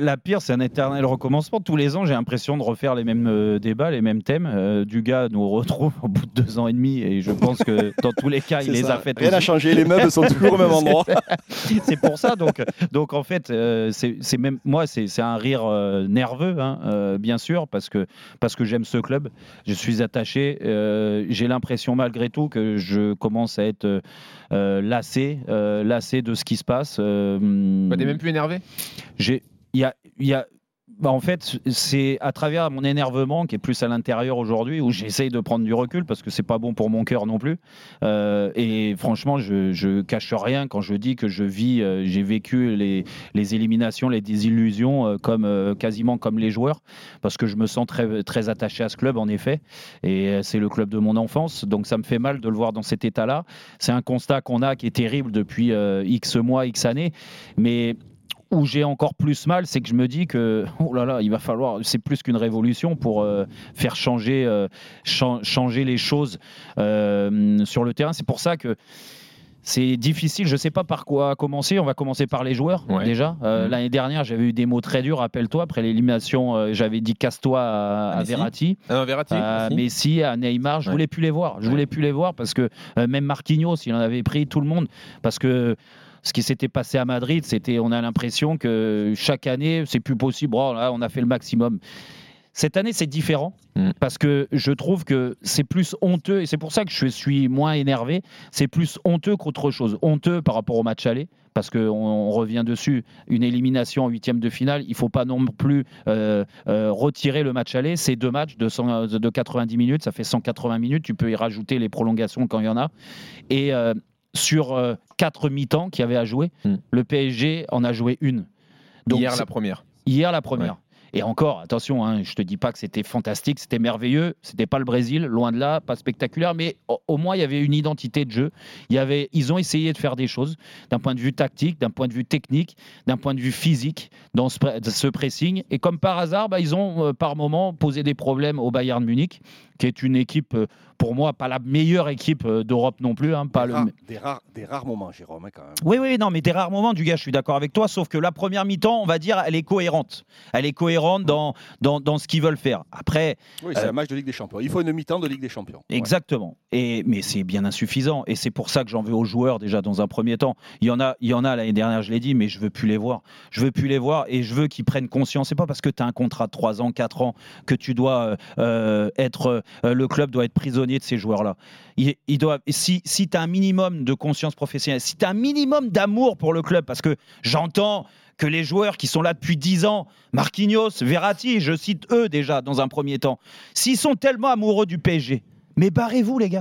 La pire, c'est un éternel recommencement. Tous les ans, j'ai l'impression de refaire les mêmes euh, débats, les mêmes thèmes. Euh, Dugas nous retrouve au bout de deux ans et demi et je pense que dans tous les cas, il les ça. a fait. Rien n'a changé, les meubles sont toujours au même endroit. c'est pour ça. Donc, donc en fait, euh, c'est même moi, c'est un rire euh, nerveux, hein, euh, bien sûr, parce que parce que j'aime ce club. Je suis attaché. euh, j'ai l'impression malgré tout que je commence à être euh, lassé, euh, lassé de ce qui se passe. Euh, Bah, T'es même plus énervé? j'ai, y a, bah, en fait, c'est à travers mon énervement qui est plus à l'intérieur aujourd'hui où j'essaye de prendre du recul parce que c'est pas bon pour mon cœur non plus. Euh, et franchement, je, cache rien quand je dis que je vis, euh, j'ai vécu les, les éliminations, les désillusions euh, comme quasiment comme les joueurs parce que je me sens très très attaché à ce club en effet et c'est le club de mon enfance donc ça me fait mal de le voir dans cet état-là. C'est un constat qu'on a qui est terrible depuis X mois, X années, mais où j'ai encore plus mal, c'est que je me dis que oh là là, il va falloir, c'est plus qu'une révolution pour euh, faire changer, euh, chan- changer les choses euh, sur le terrain. C'est pour ça que c'est difficile. Je ne sais pas par quoi commencer. On va commencer par les joueurs Ouais. déjà. Euh, Mhm. L'année dernière, j'avais eu des mots très durs. Rappelle-toi, après l'élimination, euh, j'avais dit casse-toi à, à. Verratti Ah Verratti à. Messi, à Neymar, je Ouais. voulais plus les voir. Je Ouais. voulais plus les voir parce que euh, même Marquinhos, il en avait pris tout le monde parce que ce qui s'était passé à Madrid, c'était, on a l'impression que chaque année, c'est plus possible. Oh, là, on a fait le maximum. Cette année, c'est différent Mm. parce que je trouve que c'est plus honteux et c'est pour ça que je suis moins énervé. C'est plus honteux qu'autre chose. Honteux par rapport au match aller parce qu'on on revient dessus. Une élimination en huitième de finale, il faut pas non plus euh, euh, retirer le match aller. C'est deux matchs de, 100 de 90 minutes, ça fait 180 minutes. Tu peux y rajouter les prolongations quand il y en a. Et euh, sur euh, quatre mi-temps qu'il y avait à jouer, Mm. le PSG en a joué une. Donc, Hier, la première. Hier, la première. Et encore, attention, hein, je te dis pas que c'était fantastique, c'était merveilleux, c'était pas le Brésil, loin de là, pas spectaculaire, mais au, au moins il y avait une identité de jeu. Il y avait, ils ont essayé de faire des choses d'un point de vue tactique, d'un point de vue technique, d'un point de vue physique dans ce, ce pressing. Et comme par hasard, bah, ils ont euh, par moment posé des problèmes au Bayern Munich, qui est une équipe, euh, pour moi, pas la meilleure équipe euh, d'Europe non plus. hein, pas des, le, rares, des, rares, des rares moments, Jérôme, hein, quand même. oui, oui, non, mais des rares moments, du gars, je suis d'accord avec toi, sauf que la première mi-temps, on va dire, elle est cohérente. Elle est cohérente dans, dans, dans ce qu'ils veulent faire. Après, Oui, c'est Euh, un match de Ligue des Champions. Il faut une mi-temps de Ligue des Champions. Ouais. exactement. Et, mais c'est bien insuffisant. Et c'est pour ça que j'en veux aux joueurs, déjà, dans un premier temps. Il y en a, il y en a l'année dernière, je l'ai dit, mais je veux plus les voir. Je veux plus les voir et je veux qu'ils prennent conscience. C'est pas parce que tu as un contrat de 3 ans, 4 ans que tu dois euh, euh, être. euh, le club doit être prisonnier de ces joueurs-là. Il, il doit, si si tu as un minimum de conscience professionnelle, si tu as un minimum d'amour pour le club, parce que j'entends que les joueurs qui sont là depuis 10 ans, Marquinhos, Verratti, je cite eux déjà dans un premier temps, s'ils sont tellement amoureux du PSG, mais barrez-vous les gars.